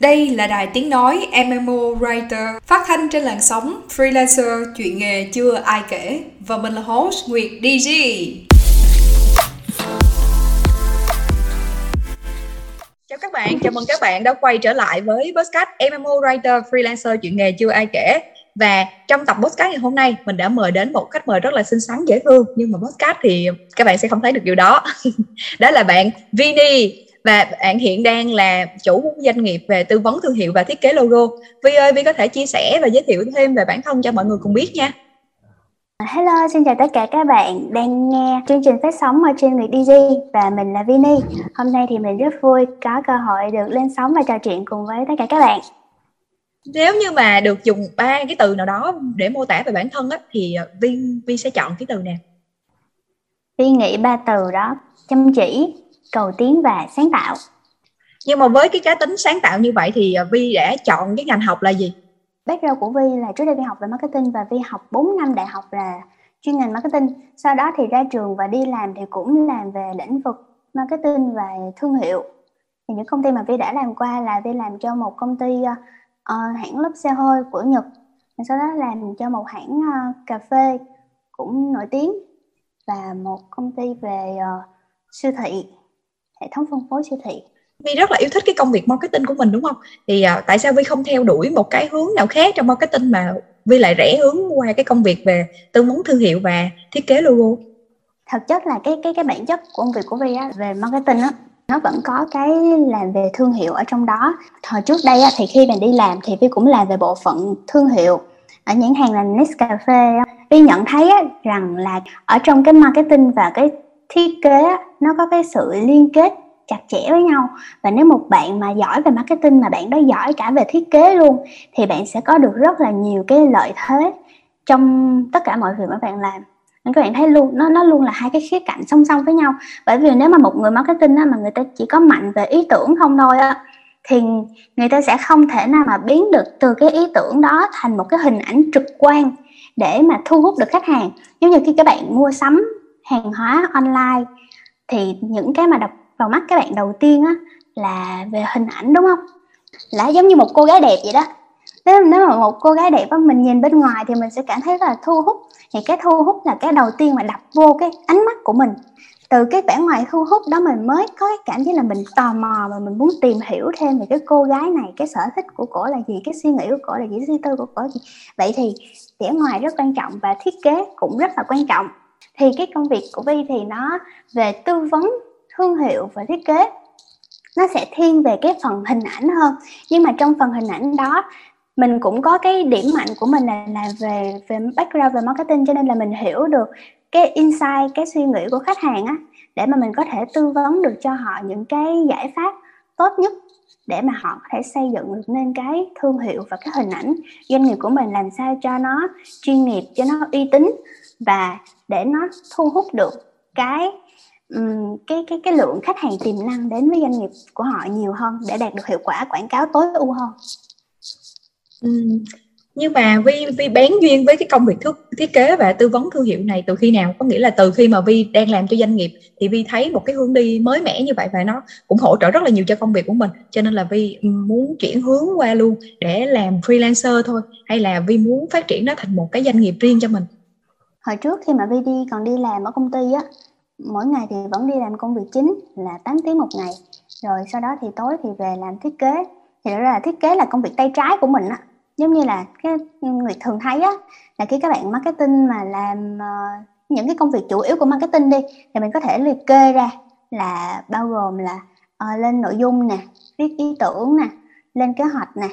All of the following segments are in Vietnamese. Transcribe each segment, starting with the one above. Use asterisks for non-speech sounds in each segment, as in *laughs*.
Đây là đài tiếng nói MMO Writer phát thanh trên làn sóng freelancer chuyện nghề chưa ai kể và mình là host Nguyệt DG. Chào các bạn, chào mừng các bạn đã quay trở lại với podcast MMO Writer freelancer chuyện nghề chưa ai kể. Và trong tập podcast ngày hôm nay mình đã mời đến một khách mời rất là xinh xắn dễ thương nhưng mà podcast thì các bạn sẽ không thấy được điều đó. *laughs* đó là bạn Vini và bạn hiện đang là chủ doanh nghiệp về tư vấn thương hiệu và thiết kế logo. Vi ơi, Vi có thể chia sẻ và giới thiệu thêm về bản thân cho mọi người cùng biết nha. Hello, xin chào tất cả các bạn đang nghe chương trình phát sóng ở trên Nguyệt DG và mình là Vini. Hôm nay thì mình rất vui có cơ hội được lên sóng và trò chuyện cùng với tất cả các bạn. Nếu như mà được dùng ba cái từ nào đó để mô tả về bản thân á, thì Vi Vi sẽ chọn cái từ nào? Vi nghĩ ba từ đó chăm chỉ, cầu tiến và sáng tạo. Nhưng mà với cái cá tính sáng tạo như vậy thì à, Vi đã chọn cái ngành học là gì? Background của Vi là trước đây Vi học về marketing và Vi học 4 năm đại học là chuyên ngành marketing. Sau đó thì ra trường và đi làm thì cũng làm về lĩnh vực marketing và thương hiệu. Thì những công ty mà Vi đã làm qua là Vi làm cho một công ty uh, hãng lớp xe hơi của Nhật. Sau đó làm cho một hãng uh, cà phê cũng nổi tiếng và một công ty về uh, siêu thị hệ thống phân phối siêu thị Vi rất là yêu thích cái công việc marketing của mình đúng không? Thì uh, tại sao Vi không theo đuổi một cái hướng nào khác trong marketing mà Vi lại rẽ hướng qua cái công việc về tư vấn thương hiệu và thiết kế logo? Thật chất là cái cái cái bản chất của công việc của Vi á về marketing á nó vẫn có cái làm về thương hiệu ở trong đó. Thời trước đây á, thì khi mình đi làm thì Vi cũng làm về bộ phận thương hiệu ở nhãn hàng là Nescafe. Vi nhận thấy á, rằng là ở trong cái marketing và cái thiết kế nó có cái sự liên kết chặt chẽ với nhau. Và nếu một bạn mà giỏi về marketing mà bạn đó giỏi cả về thiết kế luôn thì bạn sẽ có được rất là nhiều cái lợi thế trong tất cả mọi việc mà bạn làm. Nên các bạn thấy luôn nó nó luôn là hai cái khía cạnh song song với nhau. Bởi vì nếu mà một người marketing á, mà người ta chỉ có mạnh về ý tưởng không thôi á thì người ta sẽ không thể nào mà biến được từ cái ý tưởng đó thành một cái hình ảnh trực quan để mà thu hút được khách hàng. Giống như khi các bạn mua sắm hàng hóa online. Thì những cái mà đập vào mắt các bạn đầu tiên á là về hình ảnh đúng không? Là giống như một cô gái đẹp vậy đó. Nếu, nếu mà một cô gái đẹp á mình nhìn bên ngoài thì mình sẽ cảm thấy rất là thu hút. Thì cái thu hút là cái đầu tiên mà đập vô cái ánh mắt của mình. Từ cái vẻ ngoài thu hút đó mình mới có cái cảm giác là mình tò mò và mình muốn tìm hiểu thêm về cái cô gái này cái sở thích của cổ là gì cái suy nghĩ của cổ là gì suy tư của cổ là gì. Vậy thì vẻ ngoài rất quan trọng và thiết kế cũng rất là quan trọng thì cái công việc của Vi thì nó về tư vấn, thương hiệu và thiết kế. Nó sẽ thiên về cái phần hình ảnh hơn. Nhưng mà trong phần hình ảnh đó, mình cũng có cái điểm mạnh của mình là là về về background, về marketing, cho nên là mình hiểu được cái insight, cái suy nghĩ của khách hàng á, để mà mình có thể tư vấn được cho họ những cái giải pháp tốt nhất để mà họ có thể xây dựng được nên cái thương hiệu và cái hình ảnh doanh nghiệp của mình làm sao cho nó chuyên nghiệp, cho nó uy tín và để nó thu hút được cái um, cái cái cái lượng khách hàng tiềm năng đến với doanh nghiệp của họ nhiều hơn để đạt được hiệu quả quảng cáo tối ưu hơn. Ừ. Nhưng mà Vi Vi bén duyên với cái công việc thức, thiết kế và tư vấn thương hiệu này từ khi nào? Có nghĩa là từ khi mà Vi đang làm cho doanh nghiệp thì Vi thấy một cái hướng đi mới mẻ như vậy và nó cũng hỗ trợ rất là nhiều cho công việc của mình. Cho nên là Vi muốn chuyển hướng qua luôn để làm freelancer thôi hay là Vi muốn phát triển nó thành một cái doanh nghiệp riêng cho mình? Hồi trước khi mà Vi đi còn đi làm ở công ty á mỗi ngày thì vẫn đi làm công việc chính là 8 tiếng một ngày. Rồi sau đó thì tối thì về làm thiết kế. Thì đó là thiết kế là công việc tay trái của mình á. Giống như là cái người thường thấy á là khi các bạn marketing mà làm uh, những cái công việc chủ yếu của marketing đi thì mình có thể liệt kê ra là bao gồm là uh, lên nội dung nè viết ý tưởng nè lên kế hoạch nè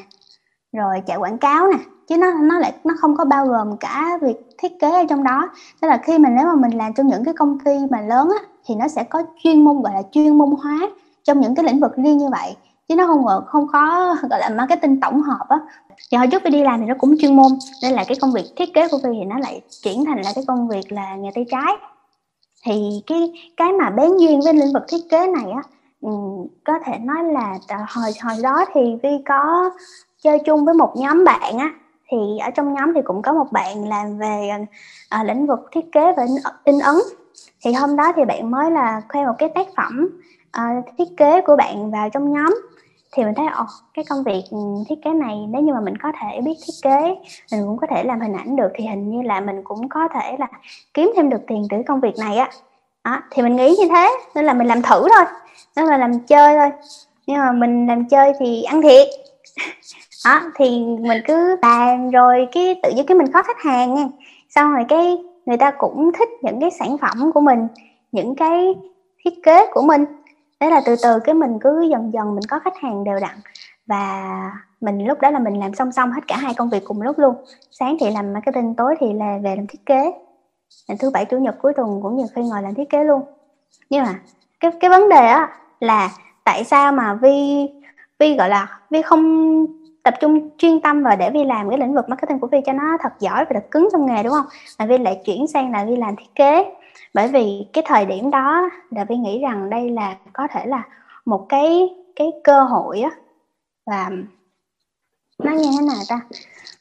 rồi chạy quảng cáo nè chứ nó nó lại, nó không có bao gồm cả việc thiết kế ở trong đó. Tức là khi mình nếu mà mình làm trong những cái công ty mà lớn á, thì nó sẽ có chuyên môn, gọi là chuyên môn hóa trong những cái lĩnh vực riêng như vậy. Chứ nó không không có, gọi là marketing tổng hợp á. Thì hồi trước vi đi làm thì nó cũng chuyên môn, nên là cái công việc thiết kế của vi thì nó lại chuyển thành là cái công việc là nghề tay trái. Thì cái cái mà bén duyên với lĩnh vực thiết kế này á ừ, có thể nói là hồi hồi đó thì vi có chơi chung với một nhóm bạn á thì ở trong nhóm thì cũng có một bạn làm về à, lĩnh vực thiết kế và in ấn. Thì hôm đó thì bạn mới là khoe một cái tác phẩm à, thiết kế của bạn vào trong nhóm. Thì mình thấy ồ cái công việc thiết kế này nếu như mà mình có thể biết thiết kế mình cũng có thể làm hình ảnh được thì hình như là mình cũng có thể là kiếm thêm được tiền từ công việc này á. Đó, thì mình nghĩ như thế nên là mình làm thử thôi nên là làm chơi thôi. Nhưng mà mình làm chơi thì ăn thiệt. *laughs* đó, thì mình cứ làm rồi cái tự nhiên cái mình có khách hàng nha. Xong rồi cái người ta cũng thích những cái sản phẩm của mình, những cái thiết kế của mình. Thế là từ từ cái mình cứ dần dần mình có khách hàng đều đặn. Và mình lúc đó là mình làm song song hết cả hai công việc cùng lúc luôn. Sáng thì làm marketing, tối thì là về làm thiết kế. Thứ bảy, chủ nhật, cuối tuần cũng nhiều khi ngồi làm thiết kế luôn. Nhưng mà cái cái vấn đề á là tại sao mà vi vi gọi là vi không tập trung chuyên tâm vào để vi làm cái lĩnh vực marketing của vi cho nó thật giỏi và thật cứng trong nghề đúng không? Mà vi lại chuyển sang là vi làm thiết kế. Bởi vì cái thời điểm đó là vi nghĩ rằng đây là có thể là một cái cái cơ hội á. Và nó như thế nào ta?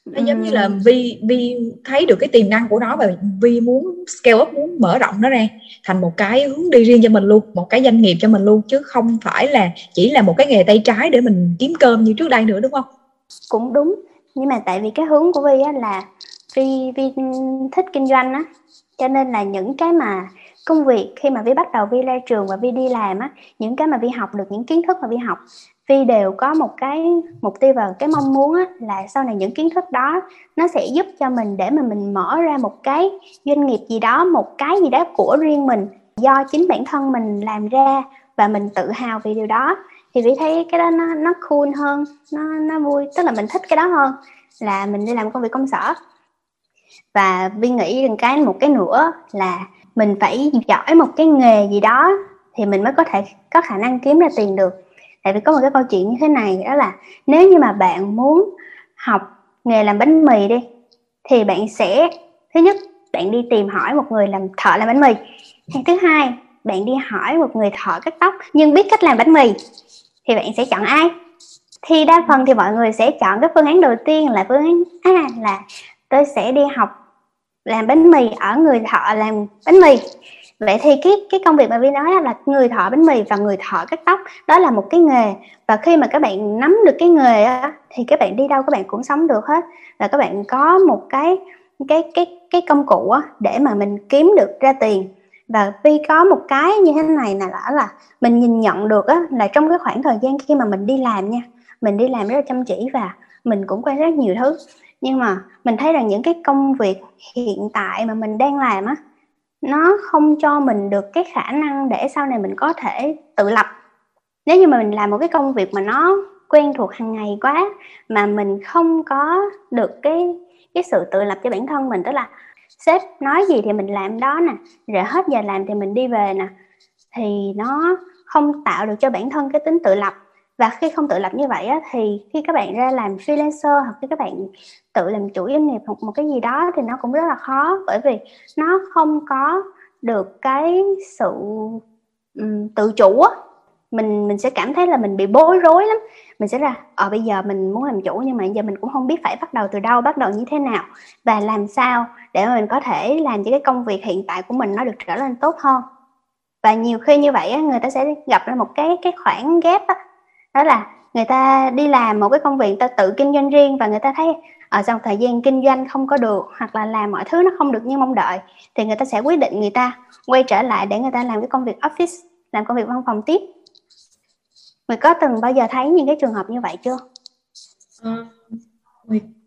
Nó giống như là vi vi thấy được cái tiềm năng của nó và vi muốn scale up muốn mở rộng nó ra thành một cái hướng đi riêng cho mình luôn một cái doanh nghiệp cho mình luôn chứ không phải là chỉ là một cái nghề tay trái để mình kiếm cơm như trước đây nữa đúng không cũng đúng. Nhưng mà tại vì cái hướng của vi á là vi vi thích kinh doanh á. Cho nên là những cái mà công việc khi mà vi bắt đầu vi ra trường và vi đi làm á những cái mà vi học được những kiến thức mà vi học vi đều có một cái mục tiêu và cái mong muốn á, là sau này những kiến thức đó nó sẽ giúp cho mình để mà mình mở ra một cái doanh nghiệp gì đó một cái gì đó của riêng mình do chính bản thân mình làm ra và mình tự hào vì điều đó thì vi thấy cái đó nó nó cool hơn, nó nó vui. Tức là mình thích cái đó hơn là mình đi làm công việc công sở. Và vi nghĩ rằng cái một cái nữa là mình phải giỏi một cái nghề gì đó thì mình mới có thể có khả năng kiếm ra tiền được. Tại vì có một cái câu chuyện như thế này, đó là nếu như mà bạn muốn học nghề làm bánh mì đi, thì bạn sẽ, thứ nhất, bạn đi tìm hỏi một người làm thợ làm bánh mì. Hay thứ hai, bạn đi hỏi một người thợ cắt tóc nhưng biết cách làm bánh mì thì bạn sẽ chọn ai? Thì đa phần thì mọi người sẽ chọn cái phương án đầu tiên là phương án a là tôi sẽ đi học làm bánh mì ở người thợ làm bánh mì. Vậy thì cái cái công việc mà vi nói là người thợ bánh mì và người thợ cắt tóc đó là một cái nghề. Và khi mà các bạn nắm được cái nghề á, thì các bạn đi đâu các bạn cũng sống được hết. Và các bạn có một cái cái cái cái công cụ á, để mà mình kiếm được ra tiền và vi có một cái như thế này là là, là mình nhìn nhận được á, là trong cái khoảng thời gian khi mà mình đi làm nha mình đi làm rất là chăm chỉ và mình cũng quen rất nhiều thứ. Nhưng mà mình thấy rằng những cái công việc hiện tại mà mình đang làm á nó không cho mình được cái khả năng để sau này mình có thể tự lập. Nếu như mà mình làm một cái công việc mà nó quen thuộc hàng ngày quá mà mình không có được cái cái sự tự lập cho bản thân mình tức là sếp nói gì thì mình làm đó nè rồi hết giờ làm thì mình đi về nè. Thì nó không tạo được cho bản thân cái tính tự lập. Và khi không tự lập như vậy á, thì khi các bạn ra làm freelancer hoặc khi các bạn tự làm chủ doanh nghiệp hoặc một cái gì đó thì nó cũng rất là khó. Bởi vì nó không có được cái sự um, tự chủ á mình mình sẽ cảm thấy là mình bị bối rối lắm. Mình sẽ ra ở ờ, bây giờ mình muốn làm chủ nhưng mà giờ mình cũng không biết phải bắt đầu từ đâu bắt đầu như thế nào và làm sao để mà mình có thể làm cho cái công việc hiện tại của mình nó được trở nên tốt hơn. Và nhiều khi như vậy người ta sẽ gặp ra một cái cái khoảng ghép đó, đó là người ta đi làm một cái công việc người ta tự kinh doanh riêng và người ta thấy ờ, ở trong thời gian kinh doanh không có được hoặc là làm mọi thứ nó không được như mong đợi thì người ta sẽ quyết định người ta quay trở lại để người ta làm cái công việc office làm công việc văn phòng tiếp mày có từng bao giờ thấy những cái trường hợp như vậy chưa? À,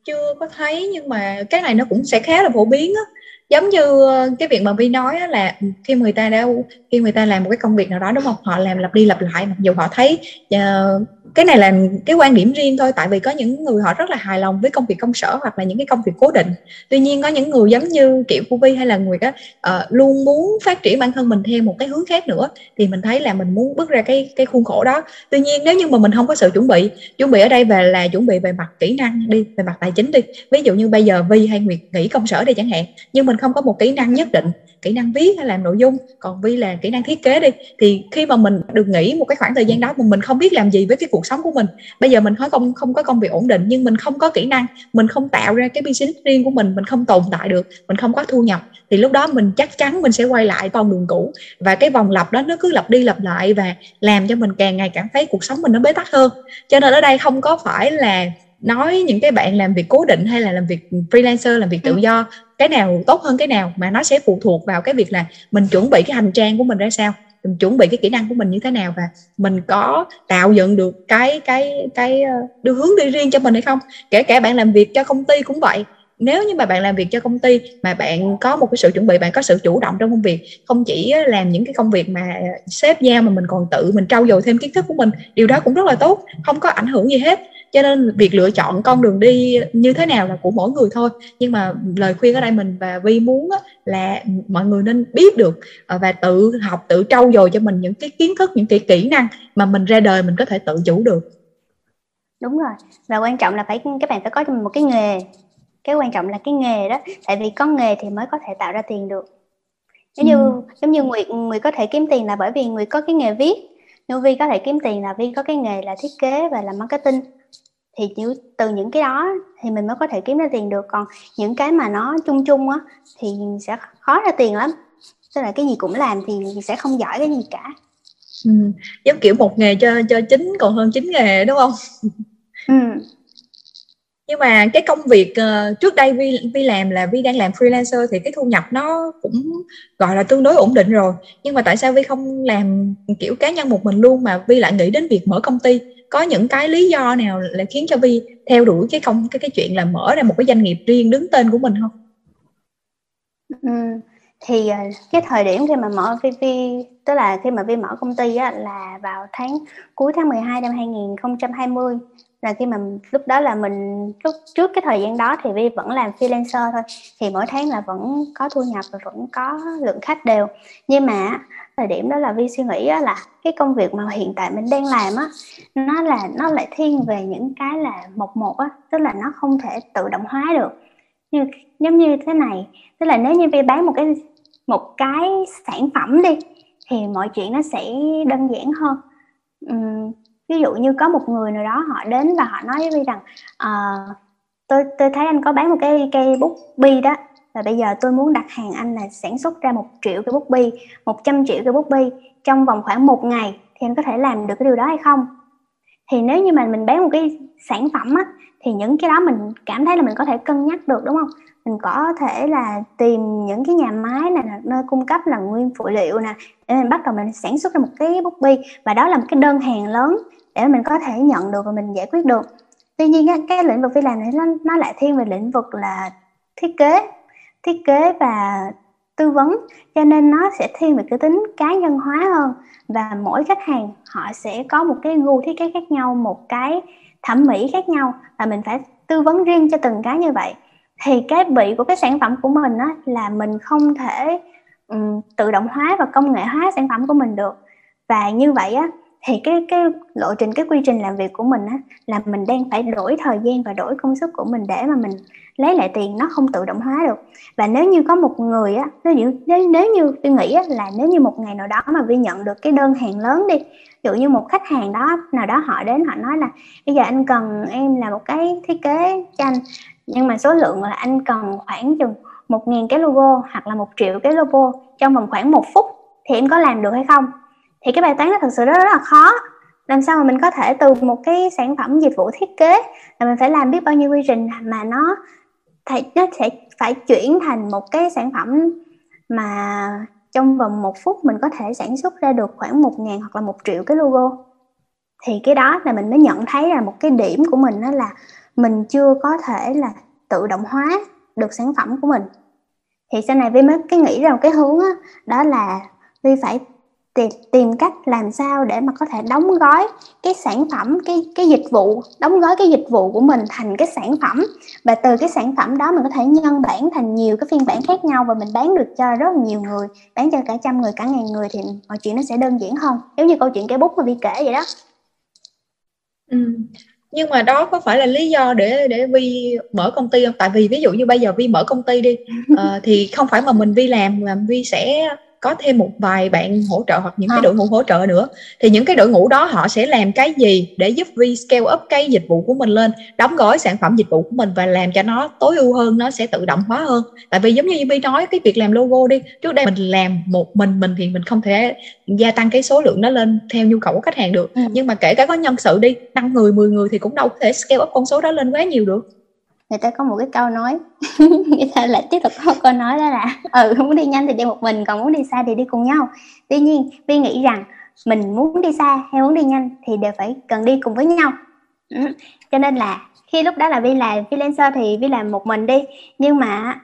chưa có thấy nhưng mà cái này nó cũng sẽ khá là phổ biến á giống như ờ, cái việc mà vi nói là ừ, khi người ta đã khi người ta làm một cái công việc nào đó đúng không? Họ làm lặp đi lặp lại mặc dù họ thấy uh, cái này là cái quan điểm riêng thôi tại vì có những người họ rất là hài lòng với công việc công sở hoặc là những cái công việc cố định. Tuy nhiên có những người giống như kiểu của vi hay là người đó uh, luôn muốn phát triển bản thân mình theo một cái hướng khác nữa thì mình thấy là mình muốn bước ra cái cái khuôn khổ đó. Tuy nhiên nếu như mà mình không có sự chuẩn bị chuẩn bị ở đây về là chuẩn bị về mặt kỹ năng đi về mặt tài chính đi. Ví dụ như bây giờ vi hay nguyệt nghỉ công sở đi chẳng hạn nhưng mình không có một kỹ năng nhất định, kỹ năng viết hay làm nội dung, còn vi là kỹ năng thiết kế đi, thì khi mà mình được nghỉ một cái khoảng thời gian đó mà mình không biết làm gì với cái cuộc sống của mình, bây giờ mình nói không không có công việc ổn định nhưng mình không có kỹ năng, mình không tạo ra cái business riêng của mình mình không tồn tại được, mình không có thu nhập, thì lúc đó mình chắc chắn mình sẽ quay lại con đường cũ. Và cái vòng lặp đó nó cứ lặp đi lặp lại và làm cho mình càng ngày cảm thấy cuộc sống mình nó bế tắc hơn. Cho nên ở đây không có phải là nói những cái bạn làm việc cố định hay là làm việc freelancer làm việc tự ừ. do cái nào tốt hơn cái nào mà nó sẽ phụ thuộc vào cái việc là mình chuẩn bị cái hành trang của mình ra sao mình chuẩn bị cái kỹ năng của mình như thế nào và mình có tạo dựng được cái cái cái ờ, đưa hướng đi riêng cho mình hay không. Kể cả bạn làm việc cho công ty cũng vậy. Nếu như mà bạn làm việc cho công ty mà bạn có một cái sự chuẩn bị bạn có sự chủ động trong công việc không chỉ làm những cái công việc mà sếp giao mà mình còn tự mình trau dồi thêm kiến thức của mình điều đó cũng rất là tốt không có ảnh hưởng gì hết cho nên việc lựa chọn con đường đi như thế nào là của mỗi người thôi. Nhưng mà lời khuyên ở đây mình và vi muốn là mọi người nên biết được ờ, và tự học tự trau dồi cho mình những cái kiến thức những cái kỹ năng mà mình ra đời mình có thể tự chủ được. Đúng rồi. Và quan trọng là phải các bạn phải có một cái nghề. Cái quan trọng là cái nghề đó. Tại vì có nghề thì mới có thể tạo ra tiền được. Giống như ừ. giống như nguyệt nguyệt có thể kiếm tiền là bởi vì nguyệt có cái nghề viết. Nhưng vi có thể kiếm tiền là vi có cái nghề là thiết kế và làm marketing thì chỉ từ những cái đó thì mình mới có thể kiếm ra tiền được. Còn những cái mà nó chung chung á thì sẽ khó ra tiền lắm. Tức là cái gì cũng làm thì sẽ không giỏi cái gì cả. Ừ. giống kiểu một nghề cho cho chính còn hơn chính nghề đúng không? Ừ. Nhưng mà cái công việc uh, trước đây vi vi làm là vi đang làm freelancer thì cái thu nhập nó cũng gọi là tương đối ổn định rồi. Nhưng mà tại sao vi không làm kiểu cá nhân một mình luôn mà vi lại nghĩ đến việc mở công ty có những cái lý do nào lại khiến cho vi theo đuổi cái công cái cái chuyện là mở ra một cái doanh nghiệp riêng đứng tên của mình không? Ừ, thì ờ, cái thời điểm khi mà mở VV tức là khi mà vi mở công ty á, là vào tháng cuối tháng 12 năm 2020 là khi mà lúc đó là mình lúc trước cái thời gian đó thì vi vẫn làm freelancer thôi. Thì mỗi tháng là vẫn có thu nhập và vẫn có lượng khách đều. Nhưng mà thời điểm đó là vi suy nghĩ là cái công việc mà hiện tại mình đang làm á nó là nó lại thiên về những cái là một một á tức là nó không thể tự động hóa được. Như giống như thế này tức là nếu như vi bán một cái một cái sản phẩm đi thì mọi chuyện nó sẽ đơn giản hơn. Uhm, ví dụ như có một người nào đó họ đến và họ nói với Vi rằng à, tôi tôi thấy anh có bán một cái cây bút bi đó và bây giờ tôi muốn đặt hàng anh là sản xuất ra một triệu cây bút bi 100 triệu cây bút bi trong vòng khoảng một ngày thì anh có thể làm được cái điều đó hay không? Thì nếu như mà mình bán một cái sản phẩm á thì những cái đó mình cảm thấy là mình có thể cân nhắc được đúng không? Mình có thể là tìm những cái nhà máy này là nơi cung cấp là nguyên phụ liệu nè để mình bắt đầu mình sản xuất ra một cái bút bi và đó là một cái đơn hàng lớn để mình có thể nhận được và mình giải quyết được. Tuy nhiên cái, cái lĩnh vực vi làm này nó, nó lại thiên về lĩnh vực là thiết kế thiết kế và tư vấn. Cho nên nó sẽ thiên về cái tính cá nhân hóa hơn và mỗi khách hàng họ sẽ có một cái gu thiết kế khác nhau một cái thẩm mỹ khác nhau và mình phải tư vấn riêng cho từng cái như vậy. Thì cái bị của cái sản phẩm của mình á, là mình không thể um, tự động hóa và công nghệ hóa sản phẩm của mình được. Và như vậy á thì cái cái lộ trình cái quy trình làm việc của mình á là mình đang phải đổi thời gian và đổi công sức của mình để mà mình lấy lại tiền nó không tự động hóa được. Và nếu như có một người á nếu như nếu, nếu như tôi nghĩ á, là nếu như một ngày nào đó mà vi nhận được cái đơn hàng lớn đi ví dụ như một khách hàng đó nào đó họ đến họ nói là bây giờ anh cần em là một cái thiết kế cho anh. Nhưng mà số lượng là anh cần khoảng chừng một ngàn cái logo hoặc là một triệu cái logo trong vòng khoảng một phút thì em có làm được hay không? Thì cái bài toán nó thực sự rất, rất là khó. Làm sao mà mình có thể từ một cái sản phẩm dịch vụ thiết kế là mình phải làm biết bao nhiêu quy trình mà nó nó sẽ phải chuyển thành một cái sản phẩm mà trong vòng một phút mình có thể sản xuất ra được khoảng một ngàn hoặc là một triệu cái logo. Thì cái đó là mình mới nhận thấy là một cái điểm của mình đó là mình chưa có thể là tự động hóa được sản phẩm của mình. Thì sau này vi mới cái nghĩ ra một cái hướng đó, đó là vi phải tìm, tìm cách làm sao để mà có thể đóng gói cái sản phẩm cái cái dịch vụ đóng gói cái dịch vụ của mình thành cái sản phẩm. Và từ cái sản phẩm đó mình có thể nhân bản thành nhiều cái phiên bản khác nhau và mình bán được cho rất là nhiều người bán cho cả trăm người cả ngàn người thì mọi chuyện nó sẽ đơn giản hơn giống như câu chuyện cái bút mà vi kể vậy đó. Ừ. nhưng mà đó có phải là lý do để để vi mở công ty không? Tại vì ví dụ như bây giờ vi mở công ty đi uh, *laughs* thì không phải mà mình vi làm mà vi sẽ có thêm một vài bạn hỗ trợ hoặc những cái đội ngũ hỗ trợ nữa thì những cái đội ngũ đó họ sẽ làm cái gì để giúp Vi scale up cái dịch vụ của mình lên đóng gói sản phẩm dịch vụ của mình và làm cho nó tối ưu hơn nó sẽ tự động hóa hơn. Tại vì giống như Vi nói cái việc làm logo đi trước đây mình làm một mình mình thì mình không thể gia tăng cái số lượng nó lên theo nhu cầu của khách hàng được. Ừ. nhưng mà kể cả có nhân sự đi năm người 10 người thì cũng đâu có thể scale up con số đó lên quá nhiều được người ta có một cái câu nói, *laughs* người ta lại tiếp tục có câu nói đó là ừ muốn đi nhanh thì đi một mình, còn muốn đi xa thì đi cùng nhau tuy nhiên vi nghĩ rằng mình muốn đi xa hay muốn đi nhanh thì đều phải cần đi cùng với nhau ừ. cho nên là khi lúc đó là vi làm freelancer thì vi làm một mình đi, nhưng mà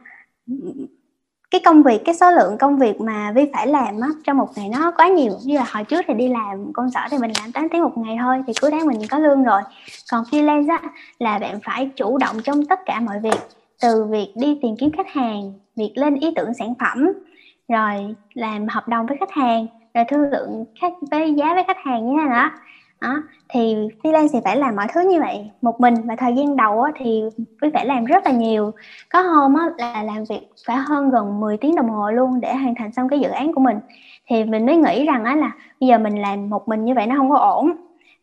cái công việc, cái số lượng công việc mà vi phải làm á, trong một ngày nó quá nhiều. Như là hồi trước thì đi làm công sở thì mình làm 8 tiếng một ngày thôi, thì cuối tháng mình có lương rồi. Còn freelance á, là bạn phải chủ động trong tất cả mọi việc, từ việc đi tìm kiếm khách hàng, việc lên ý tưởng sản phẩm, rồi làm hợp đồng với khách hàng, rồi thương lượng khách, với giá với khách hàng như thế nào đó đó thì freelance thì phải làm mọi thứ như vậy một mình và thời gian đầu á, thì phải phải làm rất là nhiều. Có hôm á, là làm việc phải hơn gần 10 tiếng đồng hồ luôn để hoàn thành xong cái dự án của mình. Thì mình mới nghĩ rằng á là bây giờ mình làm một mình như vậy nó không có ổn.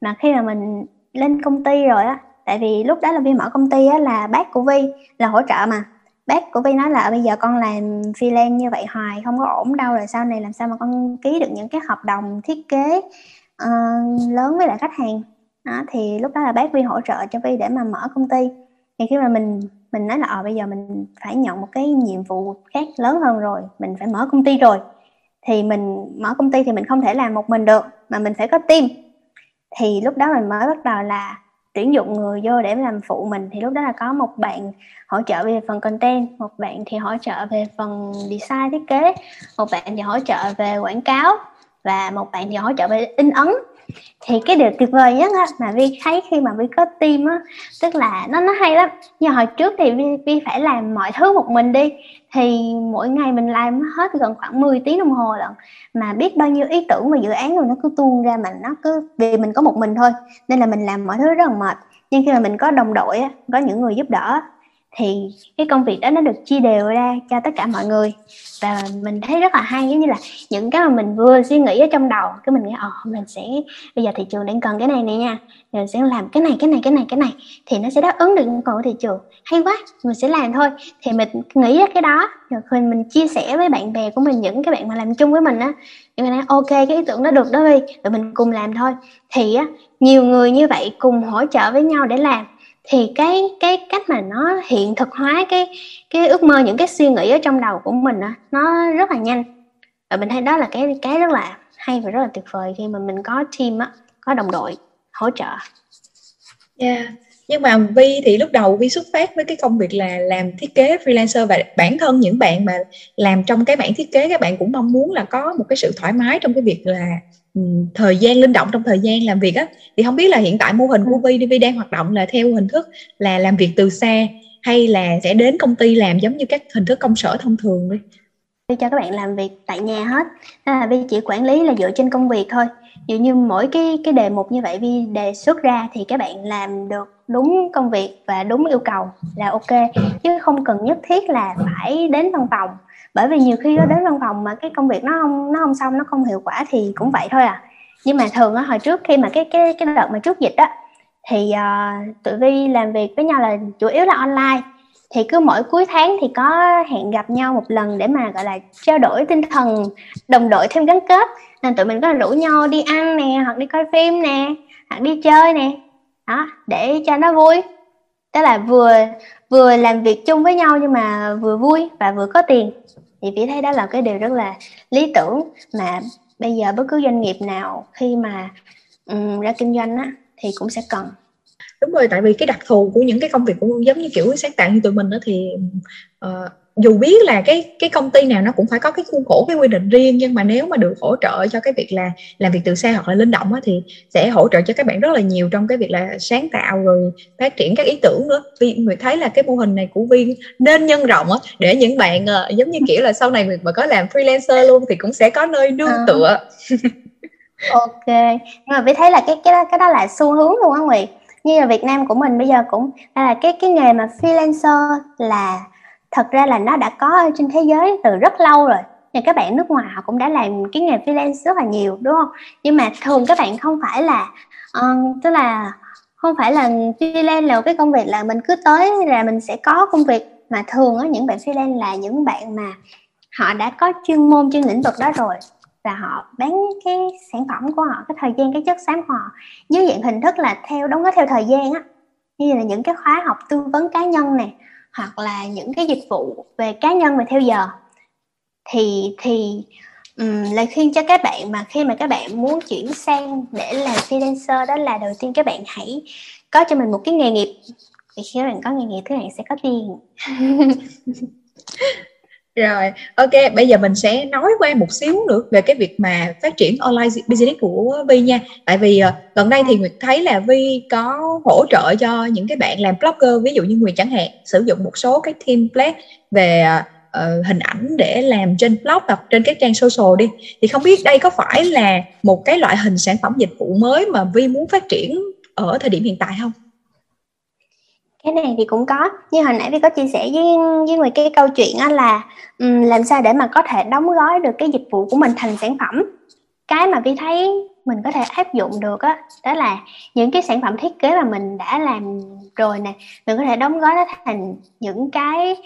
Mà khi mà mình lên công ty rồi á tại vì lúc đó là vi mở công ty á là bác của vi là hỗ trợ mà. Bác của vi nói là ờ, bây giờ con làm freelance như vậy hoài không có ổn đâu rồi sau này làm sao mà con ký được những cái hợp đồng thiết kế uh, lớn với lại khách hàng. Đó, thì lúc đó là bác Vi hỗ trợ cho Vi để mà mở công ty. Thì khi mà mình mình nói là ờ bây giờ mình phải nhận một cái nhiệm vụ khác lớn hơn rồi mình phải mở công ty rồi. Thì mình mở công ty thì mình không thể làm một mình được mà mình phải có team. Thì lúc đó mình mới bắt đầu là tuyển dụng người vô để làm phụ mình. Thì lúc đó là có một bạn hỗ trợ về phần content một bạn thì hỗ trợ về phần design thiết kế một bạn thì hỗ trợ về quảng cáo và một bạn thì hỗ trợ về in ấn. Thì cái điều tuyệt vời nhất á, mà vi thấy khi mà vi có team á tức là nó nó hay lắm. Như hồi trước thì vi, vi phải làm mọi thứ một mình đi. Thì mỗi ngày mình làm hết gần khoảng 10 tiếng đồng hồ lận. Mà biết bao nhiêu ý tưởng và dự án rồi nó cứ tuôn ra mà nó cứ vì mình có một mình thôi. Nên là mình làm mọi thứ rất là mệt. Nhưng khi mà mình có đồng đội á có những người giúp đỡ thì cái công việc đó nó được chia đều ra cho tất cả mọi người. Và mình thấy rất là hay, giống như là những cái mà mình vừa suy nghĩ ở trong đầu, cái mình nghĩ ồ mình sẽ, bây giờ thị trường đang cần cái này này nha, mình sẽ làm cái này cái này cái này cái này. Thì nó sẽ đáp ứng được nhu cầu của thị trường. Hay quá, mình sẽ làm thôi. Thì mình nghĩ ra cái đó, rồi khi mình chia sẻ với bạn bè của mình, những cái bạn mà làm chung với mình á, thì mình nói, ok, cái ý tưởng đó được đó đi rồi mình cùng làm thôi. Thì á, nhiều người như vậy cùng hỗ trợ với nhau để làm thì cái cái cách mà nó hiện thực hóa cái cái ước mơ, những cái suy nghĩ ở trong đầu của mình á, nó rất là nhanh. Và mình thấy đó là cái cái rất là hay và rất là tuyệt vời khi mà mình có team á, có đồng đội hỗ trợ. Yeah nhưng mà Vi thì lúc đầu Vi xuất phát với cái công việc là làm thiết kế freelancer và bản thân những bạn mà làm trong cái bản thiết kế, các bạn cũng mong muốn là có một cái sự thoải mái trong cái việc là thời gian linh động trong thời gian làm việc á. Thì không biết là hiện tại mô hình của Vi Vi đang hoạt động là theo hình thức là làm việc từ xa hay là sẽ đến công ty làm giống như các hình thức công sở thông thường đi? Vi cho các bạn làm việc tại nhà hết. Nên là Vi chỉ quản lý là dựa trên công việc thôi dụ như mỗi cái cái đề mục như vậy Vi đề xuất ra thì các bạn làm được đúng công việc và đúng yêu cầu là ok. Chứ không cần nhất thiết là phải đến văn phòng. Bởi vì nhiều khi đó đến văn phòng mà cái công việc nó không nó không xong nó không hiệu quả thì cũng vậy thôi à. Nhưng mà thường á hồi trước khi mà cái cái cái đợt mà trước dịch á thì uh, tụi vi làm việc với nhau là chủ yếu là online. Thì cứ mỗi cuối tháng thì có hẹn gặp nhau một lần để mà gọi là trao đổi tinh thần đồng đội thêm gắn kết nên tụi mình có rủ nhau đi ăn nè hoặc đi coi phim nè hoặc đi chơi nè. Đó để cho nó vui. Tức là vừa vừa làm việc chung với nhau nhưng mà vừa vui và vừa có tiền. Thì vì thấy đó là cái điều rất là lý tưởng mà bây giờ bất cứ doanh nghiệp nào khi mà um, ra kinh doanh á thì cũng sẽ cần. Đúng rồi tại vì cái đặc thù của những cái công việc cũng giống như kiểu sáng tạo như tụi mình đó thì uh, dù biết là cái cái công ty nào nó cũng phải có cái khuôn khổ cái quy định riêng nhưng mà nếu mà được hỗ trợ cho cái việc là làm việc từ xa hoặc là linh động á, thì sẽ hỗ trợ cho các bạn rất là nhiều trong cái việc là sáng tạo rồi phát triển các ý tưởng nữa. Vì người thấy là cái mô hình này của viên nên nhân rộng á để những bạn uh, giống như kiểu là sau này mình mà có làm freelancer luôn thì cũng sẽ có nơi nương à. tựa. *laughs* Ok. Nhưng mà vi thấy là cái cái đó, cái đó là xu hướng luôn á nguyệt. Như là Việt Nam của mình bây giờ cũng là cái cái nghề mà freelancer là thật ra là nó đã có trên thế giới từ rất lâu rồi. Thì các bạn nước ngoài họ cũng đã làm cái nghề freelance rất là nhiều đúng không? Nhưng mà thường các bạn không phải là uh, tức là không phải là freelance là một cái công việc là mình cứ tới là mình sẽ có công việc. Mà thường á những bạn freelance là những bạn mà họ đã có chuyên môn trên lĩnh vực đó rồi và họ bán cái sản phẩm của họ cái thời gian cái chất xám của họ dưới dạng hình thức là theo đóng góp theo thời gian á. Như là những cái khóa học tư vấn cá nhân này hoặc là những cái dịch vụ về cá nhân mà theo giờ. Thì thì um, lời khuyên cho các bạn mà khi mà các bạn muốn chuyển sang để làm freelancer đó là đầu tiên các bạn hãy có cho mình một cái nghề nghiệp. Thì khi các bạn có nghề nghiệp các bạn sẽ có tiền. *laughs* rồi ok bây giờ mình sẽ nói qua một xíu nữa về cái việc mà phát triển online business của Vi nha tại vì uh, gần đây thì Nguyệt thấy là Vi có hỗ trợ cho những cái bạn làm blogger ví dụ như Nguyệt chẳng hạn sử dụng một số cái template về uh, hình ảnh để làm trên blog hoặc trên các trang social đi thì không biết đây có phải là một cái loại hình sản phẩm dịch vụ mới mà Vi muốn phát triển ở thời điểm hiện tại không? Cái này thì cũng có. Như hồi nãy vi có chia sẻ với với người cái câu chuyện á là um, làm sao để mà có thể đóng gói được cái dịch vụ của mình thành sản phẩm. Cái mà vi thấy mình có thể áp dụng được á đó, đó là những cái sản phẩm thiết kế mà mình đã làm rồi nè mình có thể đóng gói nó thành những cái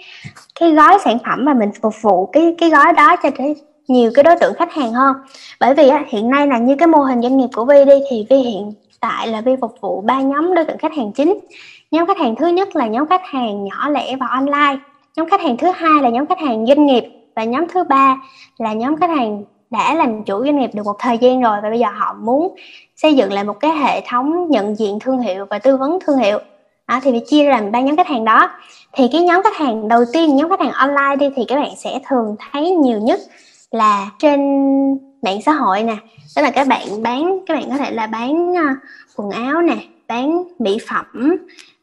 cái gói sản phẩm mà mình phục vụ cái cái gói đó cho cái nhiều cái đối tượng khách hàng hơn. Bởi vì á, hiện nay là như cái mô hình doanh nghiệp của vi đi thì vi hiện tại là vi phục vụ ba nhóm đối tượng khách hàng chính nhóm khách hàng thứ nhất là nhóm khách hàng nhỏ lẻ và online. Nhóm khách hàng thứ hai là nhóm khách hàng doanh nghiệp. Và nhóm thứ ba là nhóm khách hàng đã làm chủ doanh nghiệp được một thời gian rồi và bây giờ họ muốn xây dựng lại một cái hệ thống nhận diện thương hiệu và tư vấn thương hiệu. À, thì bị chia làm ba nhóm khách hàng đó. Thì cái nhóm khách hàng đầu tiên nhóm khách hàng online đi thì các bạn sẽ thường thấy nhiều nhất là trên mạng xã hội nè. Tức là các bạn bán các bạn có thể là bán uh, quần áo nè bán mỹ phẩm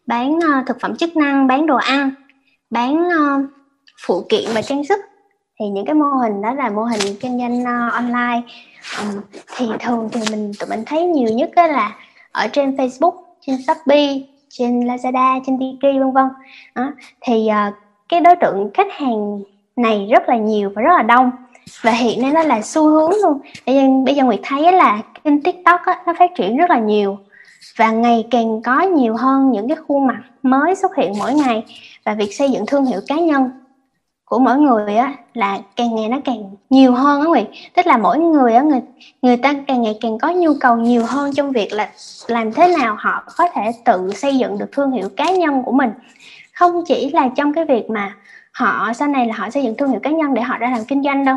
bán uh, thực phẩm chức năng bán đồ ăn bán uh, phụ kiện và trang sức. Thì những cái mô hình đó là mô hình kinh doanh uh, online. Um, thì thường thì mình tụi mình thấy nhiều nhất đó là ở trên Facebook trên Shopee trên Lazada trên Tiki vân vân. Đó. thì uh, cái đối tượng khách hàng này rất là nhiều và rất là đông. Và hiện nay nó là xu hướng luôn. Bây giờ bây giờ nguyệt thấy là kênh tiktok á, nó phát triển rất là nhiều và ngày càng có nhiều hơn những cái khuôn mặt mới xuất hiện mỗi ngày và việc xây dựng thương hiệu cá nhân của mỗi người á là càng ngày nó càng nhiều hơn á Nguyệt. Tức là mỗi người á, người người ta càng ngày càng có nhu cầu nhiều hơn trong việc là làm thế nào họ có thể tự xây dựng được thương hiệu cá nhân của mình. Không chỉ là trong cái việc mà họ, sau này là họ xây dựng thương hiệu cá nhân để họ ra làm kinh doanh đâu,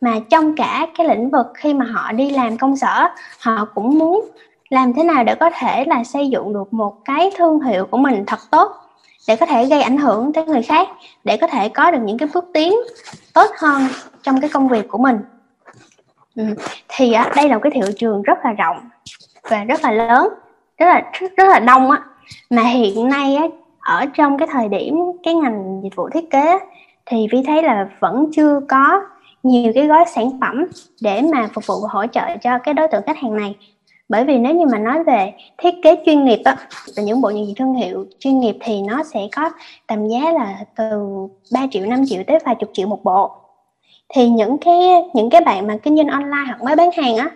mà trong cả cái lĩnh vực khi mà họ đi làm công sở, họ cũng muốn làm thế nào để có thể là xây dựng được một cái thương hiệu của mình thật tốt để có thể gây ảnh hưởng tới người khác để có thể có được những cái bước tiến tốt hơn trong cái công việc của mình ừ. thì à, đây là một cái thị trường rất là rộng và rất là lớn rất là rất là đông á mà hiện nay á, ở trong cái thời điểm cái ngành dịch vụ thiết kế thì vi thấy là vẫn chưa có nhiều cái gói sản phẩm để mà phục vụ và hỗ trợ cho cái đối tượng khách hàng này bởi vì nếu như mà nói về thiết kế chuyên nghiệp á và những bộ nhận diện thương hiệu chuyên nghiệp thì nó sẽ có tầm giá là từ 3 triệu 5 triệu tới vài chục triệu một bộ. Thì những cái những cái bạn mà kinh doanh online hoặc mới bán hàng á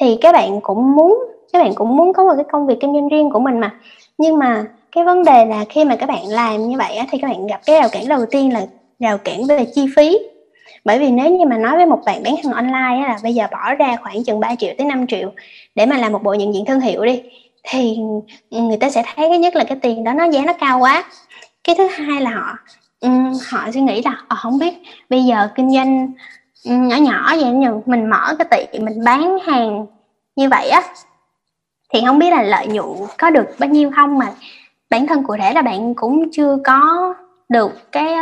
thì các bạn cũng muốn các bạn cũng muốn có một cái công việc kinh doanh riêng của mình mà. Nhưng mà cái vấn đề là khi mà các bạn làm như vậy á, thì các bạn gặp cái rào cản đầu tiên là rào cản về chi phí bởi vì nếu như mà nói với một bạn bán hàng online á, là bây giờ bỏ ra khoảng chừng 3 triệu tới 5 triệu để mà làm một bộ nhận diện thương hiệu đi thì ừ, người ta sẽ thấy cái nhất là cái tiền đó nó giá nó cao quá. Cái thứ hai là họ um, họ suy nghĩ là họ không biết bây giờ kinh doanh um, nhỏ nhỏ vậy nhưng mình mở cái tiệm mình bán hàng như vậy á thì không biết là lợi nhuận có được bao nhiêu không mà bản thân cụ thể là bạn cũng chưa có được cái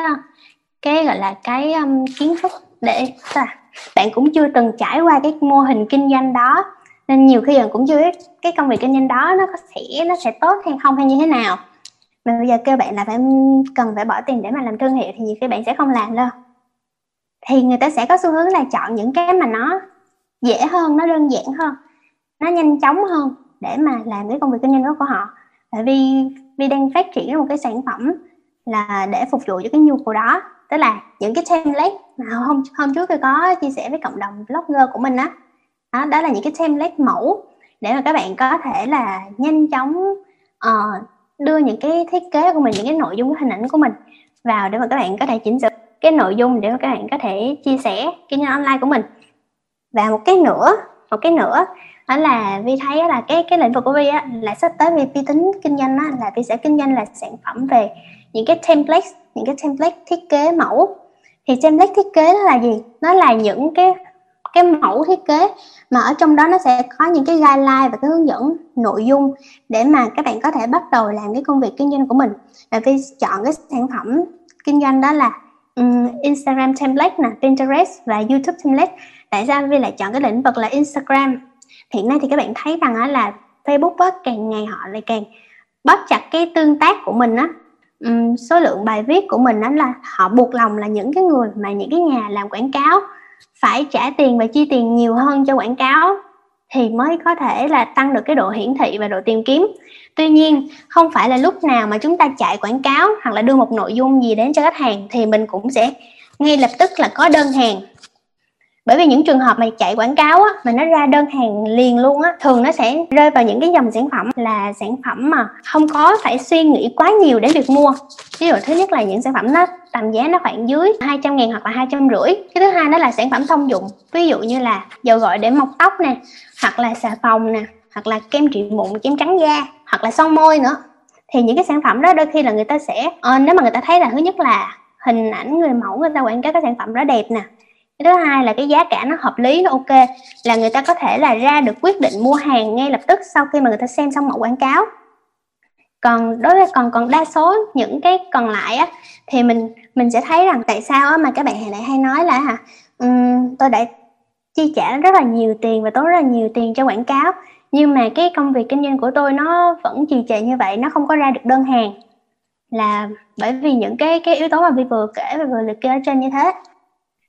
cái gọi là cái um, kiến thức để à, bạn cũng chưa từng trải qua cái mô hình kinh doanh đó. Nên nhiều khi bạn cũng chưa biết cái công việc kinh doanh đó nó có sẽ nó sẽ tốt hay không hay như thế nào. Mà bây giờ kêu bạn là phải cần phải bỏ tiền để mà làm thương hiệu thì nhiều khi bạn sẽ không làm đâu. Thì người ta sẽ có xu hướng là chọn những cái mà nó dễ hơn nó đơn giản hơn nó nhanh chóng hơn để mà làm cái công việc kinh doanh đó của họ. Tại vì vì đang phát triển một cái sản phẩm là để phục vụ cho cái nhu cầu đó tức là những cái template mà hôm hôm trước tôi có chia sẻ với cộng đồng blogger của mình á. Đó, đó là những cái template mẫu để mà các bạn có thể là nhanh chóng uh, đưa những cái thiết kế của mình những cái nội dung cái hình ảnh của mình vào để mà các bạn có thể chỉnh sửa cái nội dung để mà các bạn có thể chia sẻ kinh doanh online của mình. Và một cái nữa một cái nữa đó là vi thấy là cái cái lĩnh vực của vi á là sắp tới vi vi tính kinh doanh á là vi sẽ kinh doanh là sản phẩm về những cái template những cái template thiết kế mẫu. Thì template thiết kế đó là gì? Nó là những cái cái mẫu thiết kế mà ở trong đó nó sẽ có những cái guideline và cái hướng dẫn nội dung để mà các bạn có thể bắt đầu làm cái công việc kinh doanh của mình. Và vì chọn cái sản phẩm kinh doanh đó là um, Instagram template nè Pinterest và YouTube template. Tại sao? Vì lại chọn cái lĩnh vực là Instagram. Hiện nay thì các bạn thấy rằng là Facebook á, càng ngày họ lại càng bóp chặt cái tương tác của mình á um, số lượng bài viết của mình đó là họ buộc lòng là những cái người mà những cái nhà làm quảng cáo phải trả tiền và chi tiền nhiều hơn cho quảng cáo thì mới có thể là tăng được cái độ hiển thị và độ tìm kiếm. Tuy nhiên không phải là lúc nào mà chúng ta chạy quảng cáo hoặc là đưa một nội dung gì đến cho khách hàng thì mình cũng sẽ ngay lập tức là có đơn hàng bởi vì những trường hợp mà chạy quảng cáo á, mà nó ra đơn hàng liền luôn á thường nó sẽ rơi vào những cái dòng sản phẩm là sản phẩm mà không có phải suy nghĩ quá nhiều để việc mua. Ví dụ thứ nhất là những sản phẩm nó tầm giá nó khoảng dưới 200 ngàn hoặc là hai trăm rưỡi. Cái thứ hai đó là sản phẩm thông dụng. Ví dụ như là dầu gội để mọc tóc nè hoặc là xà phòng nè hoặc là kem trị mụn kem trắng da hoặc là son môi nữa. Thì những cái sản phẩm đó đôi khi là người ta sẽ uh, nếu mà người ta thấy là thứ nhất là hình ảnh người mẫu người ta quảng cáo cái sản phẩm đó đẹp nè cái thứ hai là cái giá cả nó hợp lý nó ok là người ta có thể là ra được quyết định mua hàng ngay lập tức sau khi mà người ta xem xong mẫu quảng cáo. Còn đối với còn còn đa số những cái còn lại á thì mình mình sẽ thấy rằng tại sao á mà các bạn lại hay nói là hả um, tôi đã chi trả rất là nhiều tiền và tốn rất là nhiều tiền cho quảng cáo nhưng mà cái công việc kinh doanh của tôi nó vẫn trì trệ như vậy nó không có ra được đơn hàng. Là bởi vì những cái cái yếu tố mà vi vừa kể và vừa liệt kê ở trên như thế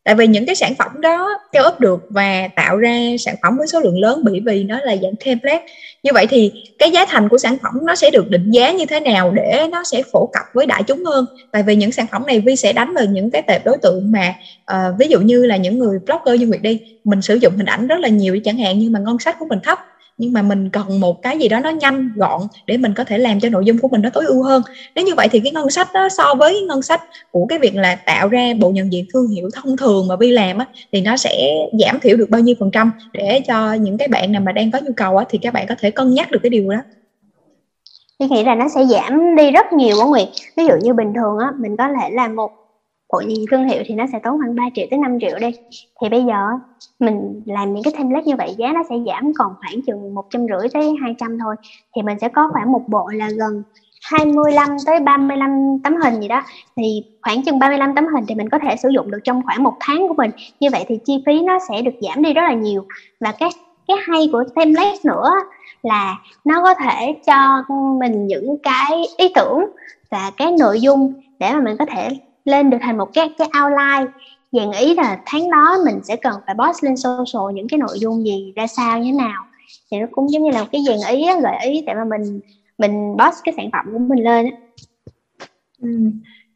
tại vì những cái sản phẩm đó cao ấp được và tạo ra sản phẩm với số lượng lớn bởi vì nó là dạng template. Như vậy thì cái giá thành của sản phẩm nó sẽ được định giá như thế nào để nó sẽ phổ cập với đại chúng hơn. Tại vì những sản phẩm này vi sẽ đánh vào những cái tệp đối tượng mà uh, ví dụ như là những người blogger như Nguyệt đi mình sử dụng hình ảnh rất là nhiều chẳng hạn nhưng mà ngân sách của mình thấp nhưng mà mình cần một cái gì đó nó nhanh, gọn để mình có thể làm cho nội dung của mình nó tối ưu hơn. Nếu như vậy thì cái ngân sách đó, so với ngân sách của cái việc là tạo ra bộ nhận diện thương hiệu thông thường mà vi làm á, thì nó sẽ giảm thiểu được bao nhiêu phần trăm để cho những cái bạn nào mà đang có nhu cầu á, thì các bạn có thể cân nhắc được cái điều đó. Tôi nghĩ là nó sẽ giảm đi rất nhiều quá Nguyệt. Ví dụ như bình thường á, mình có thể làm một của nhìn thương hiệu thì nó sẽ tốn khoảng 3 triệu tới 5 triệu đi. Thì bây giờ mình làm những cái template như vậy giá nó sẽ giảm còn khoảng chừng một trăm rưỡi tới 200 thôi. Thì mình sẽ có khoảng một bộ là gần 25 tới 35 tấm hình gì đó. Thì khoảng chừng 35 tấm hình thì mình có thể sử dụng được trong khoảng một tháng của mình. Như vậy thì chi phí nó sẽ được giảm đi rất là nhiều. Và cái cái hay của template nữa là nó có thể cho mình những cái ý tưởng và cái nội dung để mà mình có thể lên được thành một cái cái outline dạng ý là tháng đó mình sẽ cần phải post lên social những cái nội dung gì ra sao như thế nào thì nó cũng giống như là một cái dạng ý gợi ý để mà mình mình post cái sản phẩm của mình lên ừ.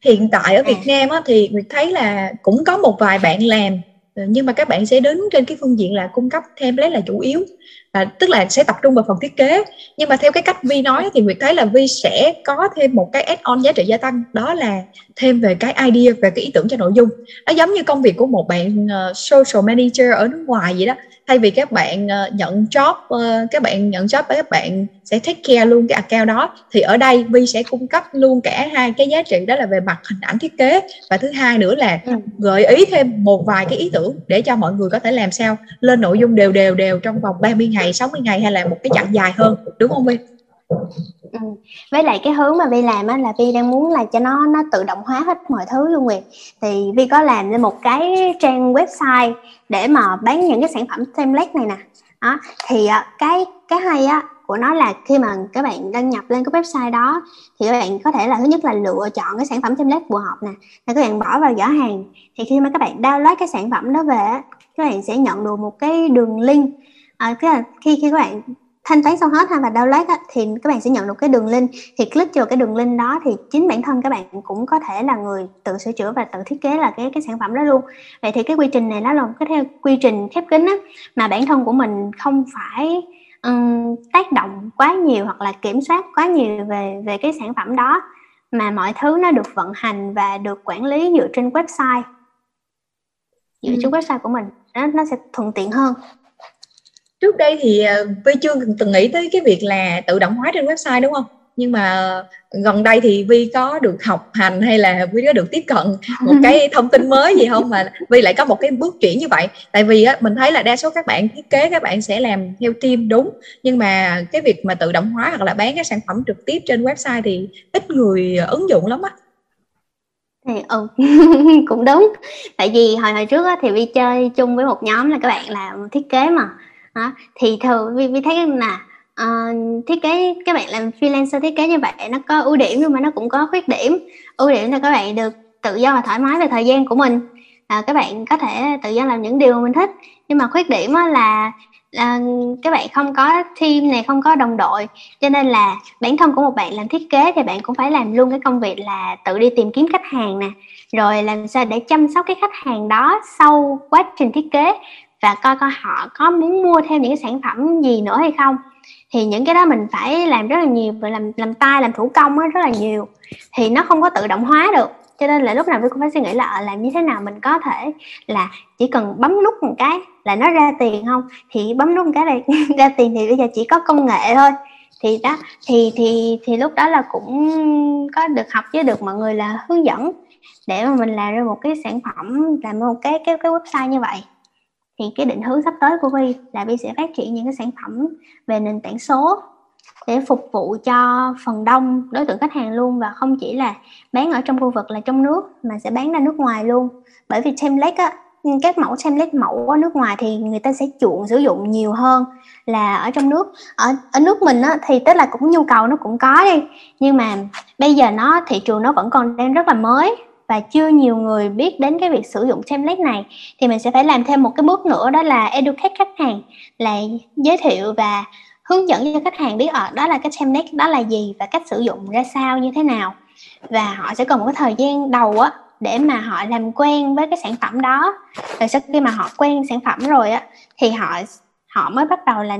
hiện tại ở Việt à. Nam á, thì Nguyệt thấy là cũng có một vài bạn làm Ờ, nhưng mà các bạn sẽ đến trên cái phương diện là cung cấp template là chủ yếu. Là tức là sẽ tập trung vào phần thiết kế. Nhưng mà theo cái cách Vi nói thì Nguyệt thấy là Vi sẽ có thêm một cái add-on giá trị gia tăng. Đó là thêm về cái idea về cái ý tưởng cho nội dung. Nó giống như công việc của một bạn uh, social manager ở nước ngoài vậy đó thay vì các bạn uh, nhận job uh, các bạn nhận job các bạn sẽ take care luôn cái account đó thì ở đây Vi sẽ cung cấp luôn cả hai cái giá trị đó là về mặt hình ảnh thiết kế và thứ hai nữa là ừ. gợi ý thêm một vài cái ý tưởng để cho mọi người có thể làm sao lên nội dung đều đều đều trong vòng 30 ngày 60 ngày hay là một cái chặng dài hơn đúng không Vi? Ừ. với lại cái hướng mà Vi làm á là Vi đang muốn là cho nó nó tự động hóa hết mọi thứ luôn Nguyệt thì Vi có làm lên một cái trang website để mà bán những cái sản phẩm template này nè. Đó thì à, cái cái hay á của nó là khi mà các bạn đăng nhập lên cái website đó thì các bạn có thể là thứ nhất là lựa chọn cái sản phẩm template phù hợp nè là các bạn bỏ vào giỏ hàng. Thì khi mà các bạn download cái sản phẩm đó về các bạn sẽ nhận được một cái đường link. À, tức là khi khi các bạn thanh toán xong hết ha và download á, thì các bạn sẽ nhận được cái đường link. Thì click vào cái đường link đó thì chính bản thân các bạn cũng có thể là người tự sửa chữa và tự thiết kế là cái cái sản phẩm đó luôn. Vậy thì cái quy trình này nó là cái theo quy trình khép kín á mà bản thân của mình không phải um, tác động quá nhiều hoặc là kiểm soát quá nhiều về về cái sản phẩm đó mà mọi thứ nó được vận hành và được quản lý dựa trên website. Dựa ừ. trên website của mình nó nó sẽ thuận tiện hơn trước đây thì ờ, Vi chưa từng nghĩ tới cái việc là tự động hóa trên website đúng không? Nhưng mà gần đây thì Vi có được học hành hay là Vi có được tiếp cận một cái *laughs* thông tin mới gì không? Mà Vi lại có một cái bước chuyển như vậy. Tại vì á, mình thấy là đa số các bạn thiết kế các bạn sẽ làm theo team đúng. Nhưng mà cái việc mà tự động hóa hoặc là bán cái sản phẩm trực tiếp trên website thì ít người ứng dụng lắm á. Thì ừ *laughs* cũng đúng. Tại vì hồi hồi trước á, thì vi chơi chung với một nhóm là các bạn làm thiết kế mà đó. thì thường vi vi thấy là uh, thiết kế các bạn làm freelancer thiết kế như vậy nó có ưu điểm nhưng mà nó cũng có khuyết điểm. Ưu điểm là các bạn được tự do và thoải mái về thời gian của mình. À, các bạn có thể tự do làm những điều mà mình thích. Nhưng mà khuyết điểm là là các bạn không có team này không có đồng đội. Cho nên là bản thân của một bạn làm thiết kế thì bạn cũng phải làm luôn cái công việc là tự đi tìm kiếm khách hàng nè. Rồi làm sao để chăm sóc cái khách hàng đó sau quá trình thiết kế và coi coi họ có muốn mua thêm những cái sản phẩm gì nữa hay không. Thì những cái đó mình phải làm rất là nhiều, và làm làm tay, làm thủ công rất là nhiều. Thì nó không có tự động hóa được. Cho nên là lúc nào tôi cũng phải suy nghĩ là ờ, làm như thế nào mình có thể là chỉ cần bấm nút một cái là nó ra tiền không? Thì bấm nút một cái này *laughs* ra tiền thì bây giờ chỉ có công nghệ thôi. Thì đó, thì thì thì lúc đó là cũng có được học với được mọi người là hướng dẫn để mà mình làm ra một cái sản phẩm, làm một cái cái cái website như vậy thì cái định hướng sắp tới của Vi là Vi sẽ phát triển những cái sản phẩm về nền tảng số để phục vụ cho phần đông đối tượng khách hàng luôn và không chỉ là bán ở trong khu vực là trong nước mà sẽ bán ra nước ngoài luôn. Bởi vì template á, các mẫu template mẫu ở nước ngoài thì người ta sẽ chuộng, sử dụng nhiều hơn là ở trong nước. Ở ở nước mình á, thì tức là cũng nhu cầu nó cũng có đi, nhưng mà bây giờ nó, thị trường nó vẫn còn đang rất là mới và chưa nhiều người biết đến cái việc sử dụng template này thì mình sẽ phải làm thêm một cái bước nữa đó là educate khách hàng là giới thiệu và hướng dẫn cho khách hàng biết ở đó là cái template đó là gì và cách sử dụng ra sao như thế nào. Và họ sẽ cần một cái thời gian đầu á để mà họ làm quen với cái sản phẩm đó. Rồi sau khi mà họ quen sản phẩm rồi á thì họ họ mới bắt đầu là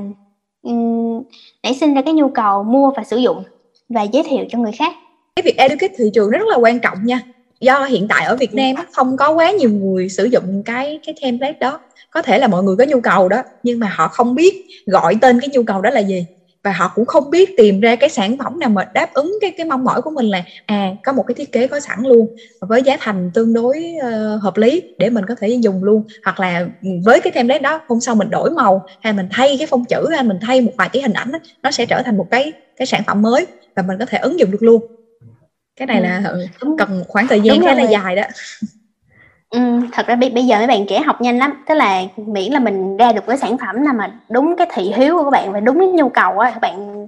um, nảy sinh ra cái nhu cầu mua và sử dụng và giới thiệu cho người khác. Cái việc educate thị trường rất là quan trọng nha do hiện tại ở Việt. Nam không có quá nhiều người sử dụng cái cái template đó. Có thể là mọi người có nhu cầu đó nhưng mà họ không biết gọi tên cái nhu cầu đó là gì. Và họ cũng không biết tìm ra cái sản phẩm nào mà đáp ứng cái cái mong mỏi của mình là à có một cái thiết kế có sẵn luôn với giá thành tương đối uh, hợp lý để mình có thể dùng luôn. Hoặc là với cái template đó hôm sau mình đổi màu hay mình thay cái phông chữ hay mình thay một vài cái hình ảnh đó, nó sẽ trở thành một cái cái sản phẩm mới và mình có thể ứng dụng được luôn cái này ừ. là Đúng. cần một khoảng thời gian khá là dài đó. Ừ, thật ra bây giờ mấy bạn trẻ học nhanh lắm. Tức là miễn là mình ra được cái sản phẩm nào mà đúng cái thị hiếu của các bạn và đúng cái nhu cầu á các bạn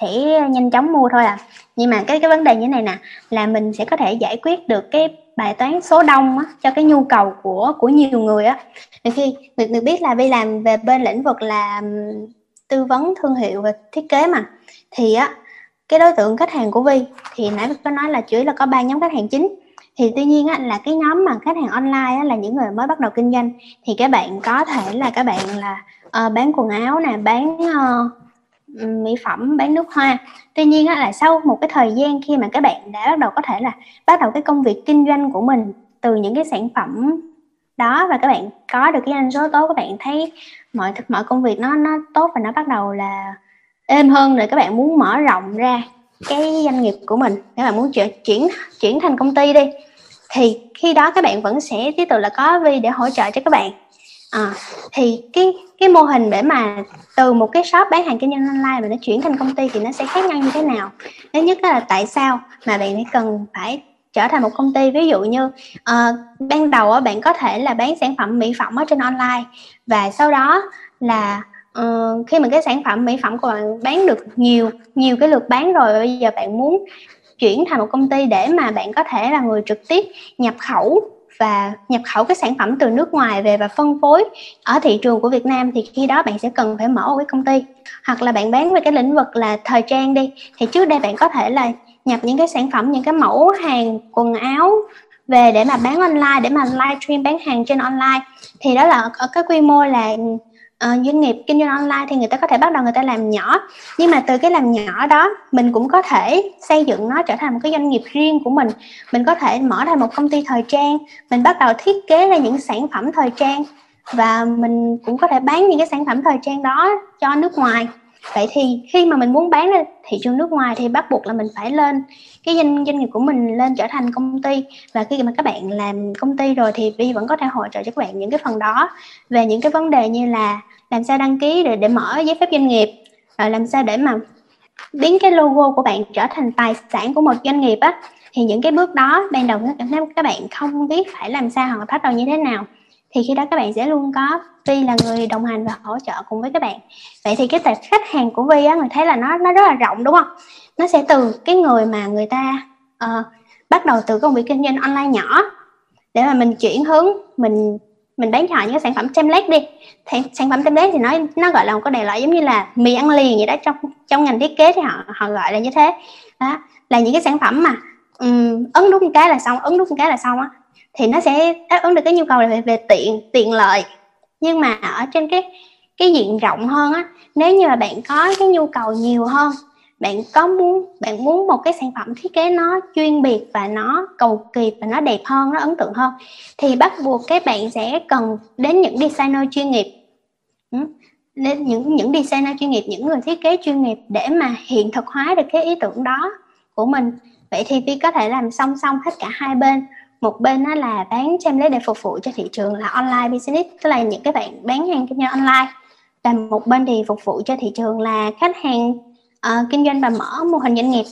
sẽ nhanh chóng mua thôi à. Nhưng mà cái cái vấn đề như thế này nè là mình sẽ có thể giải quyết được cái bài toán số đông á, cho cái nhu cầu của của nhiều người á. Khi được được biết là vi làm về bên lĩnh vực là tư vấn thương hiệu và thiết kế mà. Thì á cái đối tượng khách hàng của Vi thì nãy có nói là chủ yếu là có ba nhóm khách hàng chính. Thì tuy nhiên á, là cái nhóm mà khách hàng online á, là những người mới bắt đầu kinh doanh. Thì các bạn có thể là các bạn là uh, bán quần áo nè bán uh, mỹ phẩm bán nước hoa. Tuy nhiên á, là sau một cái thời gian khi mà các bạn đã bắt đầu có thể là bắt đầu cái công việc kinh doanh của mình từ những cái sản phẩm đó và các bạn có được cái doanh số tốt các bạn thấy mọi mọi công việc nó nó tốt và nó bắt đầu là êm hơn rồi các bạn muốn mở rộng ra cái doanh nghiệp của mình các bạn muốn chuyển chuyển chuyển thành công ty đi thì khi đó các bạn vẫn sẽ tiếp tục là có vi để hỗ trợ cho các bạn. À, thì cái cái mô hình để mà từ một cái shop bán hàng kinh doanh online mà nó chuyển thành công ty thì nó sẽ khác nhau như thế nào? Thứ nhất là tại sao mà bạn phải cần phải trở thành một công ty? Ví dụ như uh, ban đầu bạn có thể là bán sản phẩm mỹ phẩm ở trên online và sau đó là uh, khi mà cái sản phẩm mỹ phẩm của bạn bán được nhiều nhiều cái lượt bán rồi bây giờ bạn muốn chuyển thành một công ty để mà bạn có thể là người trực tiếp nhập khẩu và nhập khẩu cái sản phẩm từ nước ngoài về và phân phối ở thị trường của Việt Nam thì khi đó bạn sẽ cần phải mở một cái công ty. Hoặc là bạn bán về cái lĩnh vực là thời trang đi thì trước đây bạn có thể là nhập những cái sản phẩm những cái mẫu hàng quần áo về để mà bán online để mà livestream bán hàng trên online. Thì đó là ở cái quy mô là uh, doanh nghiệp kinh doanh online thì người ta có thể bắt đầu người ta làm nhỏ. Nhưng mà từ cái làm nhỏ đó mình cũng có thể xây dựng nó trở thành một cái doanh nghiệp riêng của mình. Mình có thể mở ra một công ty thời trang mình bắt đầu thiết kế ra những sản phẩm thời trang và mình cũng có thể bán những cái sản phẩm thời trang đó cho nước ngoài vậy thì khi mà mình muốn bán ra thị trường nước ngoài thì bắt buộc là mình phải lên cái doanh doanh nghiệp của mình lên trở thành công ty. Và khi mà các bạn làm công ty rồi thì Vi vẫn có thể hỗ trợ cho các bạn những cái phần đó. Về những cái vấn đề như là làm sao đăng ký để để mở giấy phép doanh nghiệp rồi làm sao để mà biến cái logo của bạn trở thành tài sản của một doanh nghiệp á, thì những cái bước đó ban đầu các bạn không biết phải làm sao hoặc là bắt đầu như thế nào thì khi đó các bạn sẽ luôn có Vi là người đồng hành và hỗ trợ cùng với các bạn. Vậy thì cái tệp khách hàng của Vi á người thấy là nó nó rất là rộng đúng không? Nó sẽ từ cái người mà người ta uh, bắt đầu từ công việc kinh doanh online nhỏ để mà mình chuyển hướng mình mình bán cho họ những cái sản phẩm template đi. Thì sản phẩm template thì nó nó gọi là một cái đại loại giống như là mì ăn liền vậy đó trong trong ngành thiết kế thì họ họ gọi là như thế. Đó là những cái sản phẩm mà um, ấn đúng một cái là xong ấn đúng một cái là xong á thì nó sẽ đáp ứng được cái nhu cầu về, về tiện tiện lợi. Nhưng mà ở trên cái cái diện rộng hơn á nếu như là bạn có cái nhu cầu nhiều hơn bạn có muốn bạn muốn một cái sản phẩm thiết kế nó chuyên biệt và nó cầu kỳ và nó đẹp hơn nó ấn tượng hơn thì bắt buộc các bạn sẽ cần đến những designer chuyên nghiệp. Đến những những designer chuyên nghiệp những người thiết kế chuyên nghiệp để mà hiện thực hóa được cái ý tưởng đó của mình. Vậy thì Vi có thể làm song song hết cả hai bên một bên đó là bán template để phục vụ cho thị trường là online business tức là những cái bạn bán hàng kinh doanh online. Và một bên thì phục vụ cho thị trường là khách hàng uh, kinh doanh và mở mô hình doanh nghiệp.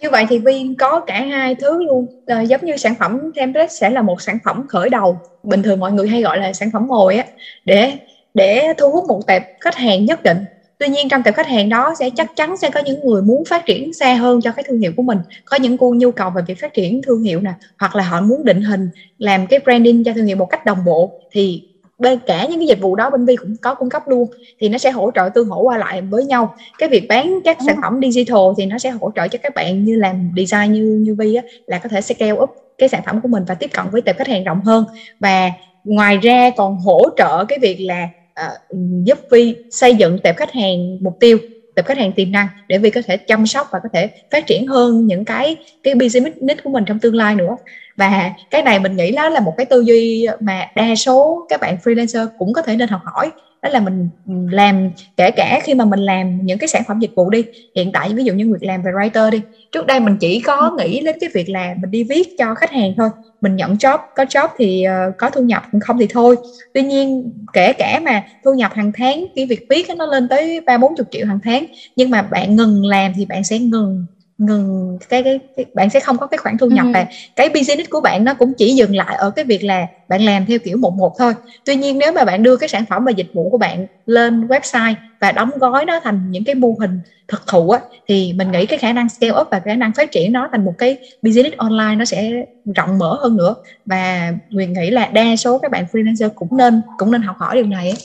Như vậy thì viên có cả hai thứ luôn. À, giống như sản phẩm template sẽ là một sản phẩm khởi đầu. Bình thường mọi người hay gọi là sản phẩm mồi á để để thu hút một tệp khách hàng nhất định tuy nhiên trong tập khách hàng đó sẽ chắc chắn sẽ có những người muốn phát triển xa hơn cho cái thương hiệu của mình. Có những cu nhu cầu về việc phát triển thương hiệu nè hoặc là họ muốn định hình làm cái branding cho thương hiệu một cách đồng bộ thì bên cả những cái dịch vụ đó bên Vi cũng có cung cấp luôn. Thì nó sẽ hỗ trợ tương hỗ qua lại với nhau. Cái việc bán các sản phẩm digital thì nó sẽ hỗ trợ cho các bạn như làm design như như Vi á, là có thể scale up cái sản phẩm của mình và tiếp cận với tệp khách hàng rộng hơn. Và ngoài ra còn hỗ trợ cái việc là uh, giúp Vi xây dựng tệp khách hàng mục tiêu tập khách hàng tiềm năng để Vi có thể chăm sóc và có thể phát triển hơn những cái cái business của mình trong tương lai nữa và cái này mình nghĩ đó là một cái tư duy mà đa số các bạn freelancer cũng có thể nên học hỏi. Đó là mình làm, kể cả khi mà mình làm những cái sản phẩm dịch vụ đi, hiện tại ví dụ như việc làm về writer đi, trước đây mình chỉ có nghĩ đến cái việc là mình đi viết cho khách hàng thôi. Mình nhận job, có job thì ờ, có thu nhập không thì thôi. Tuy nhiên, kể cả mà thu nhập hàng tháng, cái việc viết nó lên tới ba bốn chục triệu hàng tháng. Nhưng mà bạn ngừng làm thì bạn sẽ ngừng ngừng cái, cái, cái bạn sẽ không có cái khoản thu nhập ừ. và cái business của bạn nó cũng chỉ dừng lại ở cái việc là bạn làm theo kiểu một một thôi tuy nhiên nếu mà bạn đưa cái sản phẩm và dịch vụ của bạn lên website và đóng gói nó thành những cái mô hình thực thụ á thì mình nghĩ cái khả năng scale up và khả năng phát triển nó thành một cái business online nó sẽ rộng mở hơn nữa và quyền nghĩ là đa số các bạn freelancer cũng nên cũng nên học hỏi điều này ấy.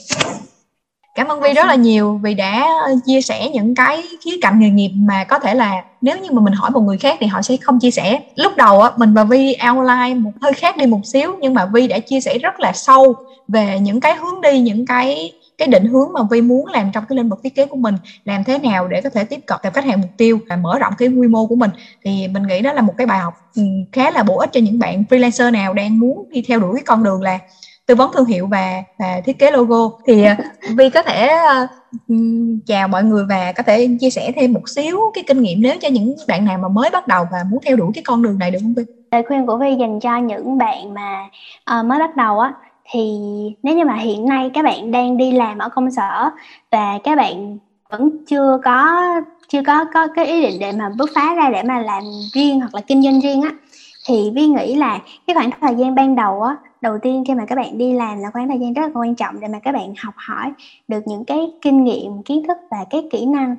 Cảm ơn Vi rất là nhiều vì đã chia sẻ những cái khía cạnh nghề nghiệp mà có thể là nếu như mà mình hỏi một người khác thì họ sẽ không chia sẻ. Lúc đầu á mình và Vi outline một hơi khác đi một xíu nhưng mà Vi đã chia sẻ rất là sâu về những cái hướng đi, những cái cái định hướng mà Vi muốn làm trong cái lĩnh vực thiết kế của mình làm thế nào để có thể tiếp cận tập khách hàng mục tiêu và mở rộng cái quy mô của mình thì mình nghĩ đó là một cái bài học ừ, khá là bổ ích cho những bạn freelancer nào đang muốn đi theo đuổi cái con đường là tư vấn thương hiệu và và thiết kế logo thì à, Vi có thể uh, chào mọi người và có thể chia sẻ thêm một xíu cái kinh nghiệm nếu cho những bạn nào mà mới bắt đầu và muốn theo đuổi cái con đường này được không Vi? Lời khuyên của Vi dành cho những bạn mà uh, mới bắt đầu á thì nếu như mà hiện nay các bạn đang đi làm ở công sở và các bạn vẫn chưa có chưa có có cái ý định để mà bứt phá ra để mà làm riêng hoặc là kinh doanh riêng á thì vi nghĩ là cái khoảng thời gian ban đầu á đầu tiên khi mà các bạn đi làm là khoảng thời gian rất là quan trọng để mà các bạn học hỏi được những cái kinh nghiệm, kiến thức và cái kỹ năng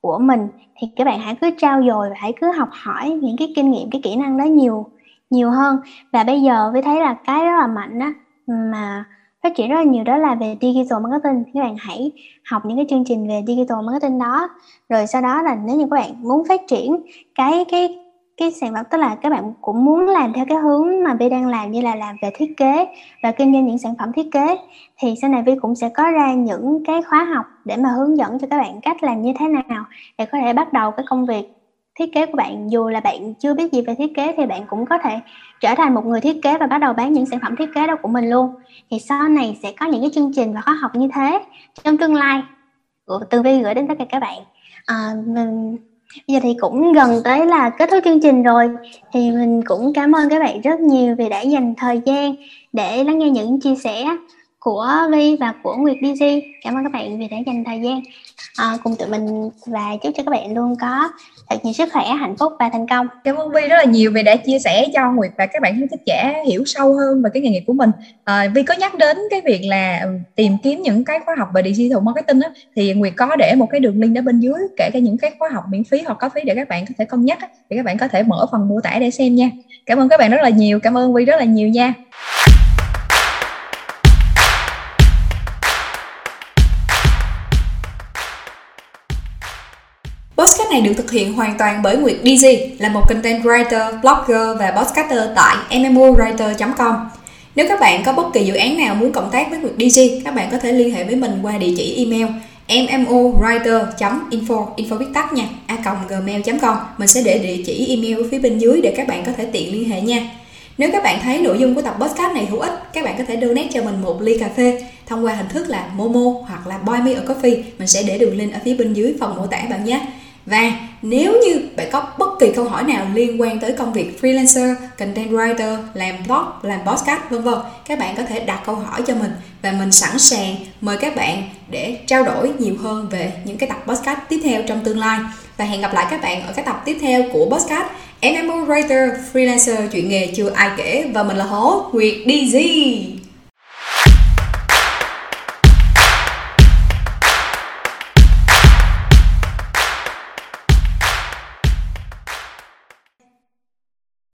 của mình. Thì các bạn hãy cứ trao dồi và hãy cứ học hỏi những cái kinh nghiệm, cái kỹ năng đó nhiều nhiều hơn. Và bây giờ mới thấy là cái rất là mạnh á, mà phát triển rất là nhiều đó là về digital marketing. Các bạn hãy học những cái chương trình về digital marketing đó. Rồi sau đó là nếu như các bạn muốn phát triển cái cái cái sản phẩm tức là các bạn cũng muốn làm theo cái hướng mà Vi đang làm như là làm về thiết kế và kinh doanh những sản phẩm thiết kế. Thì sau này Vi cũng sẽ có ra những cái khóa học để mà hướng dẫn cho các bạn cách làm như thế nào để có thể bắt đầu cái công việc thiết kế của bạn. Dù là bạn chưa biết gì về thiết kế thì bạn cũng có thể trở thành một người thiết kế và bắt đầu bán những sản phẩm thiết kế đó của mình luôn. Thì sau này sẽ có những cái chương trình và khóa học như thế trong tương lai. Của Tường Vi gửi đến tất cả các bạn. À, mình bây giờ thì cũng gần tới là kết thúc chương trình rồi thì mình cũng cảm ơn các bạn rất nhiều vì đã dành thời gian để lắng nghe những chia sẻ của Vi và của Nguyệt DC. Cảm ơn các bạn vì đã dành thời gian à, cùng tụi mình và chúc cho các bạn luôn có thật nhiều sức khỏe, hạnh phúc và thành công. Cảm ơn Vi rất là nhiều vì đã chia sẻ cho Nguyệt và các bạn khán thính giả hiểu sâu hơn về cái nghề nghiệp của mình. Ờ, à, Vi có nhắc đến cái việc là ừ, tìm kiếm những cái khóa học về digital marketing á, thì Nguyệt có để một cái đường link ở bên dưới kể cả những cái khóa học miễn phí hoặc có phí để các bạn có thể cân nhắc á, thì các bạn có thể mở phần mô tả để xem nha. Cảm ơn các bạn rất là nhiều. Cảm ơn Vi rất là nhiều nha. Podcast này được thực hiện hoàn toàn bởi Nguyệt DZ là một content writer, blogger và podcaster tại mmowriter.com. Nếu các bạn có bất kỳ dự án nào muốn cộng tác với Nguyệt DZ, các bạn có thể liên hệ với mình qua địa chỉ email mmowriter.info info viết tắt nha a gmail.com mình sẽ để địa chỉ email ở phía bên dưới để các bạn có thể tiện liên hệ nha. Nếu các bạn thấy nội dung của tập podcast này hữu ích các bạn có thể donate cho mình một ly cà phê thông qua hình thức là Momo hoặc là Buy Me a Coffee. Mình sẽ để đường link ở phía bên dưới phần mô tả bạn nhé và nếu như bạn có bất kỳ câu hỏi nào liên quan tới công việc freelancer, content writer, làm blog, làm podcast vân vân, các bạn có thể đặt câu hỏi cho mình và mình sẵn sàng mời các bạn để trao đổi nhiều hơn về những cái tập podcast tiếp theo trong tương lai. Và hẹn gặp lại các bạn ở các tập tiếp theo của podcast MMO Writer Freelancer chuyện nghề chưa ai kể và mình là Hố Nguyệt DZ.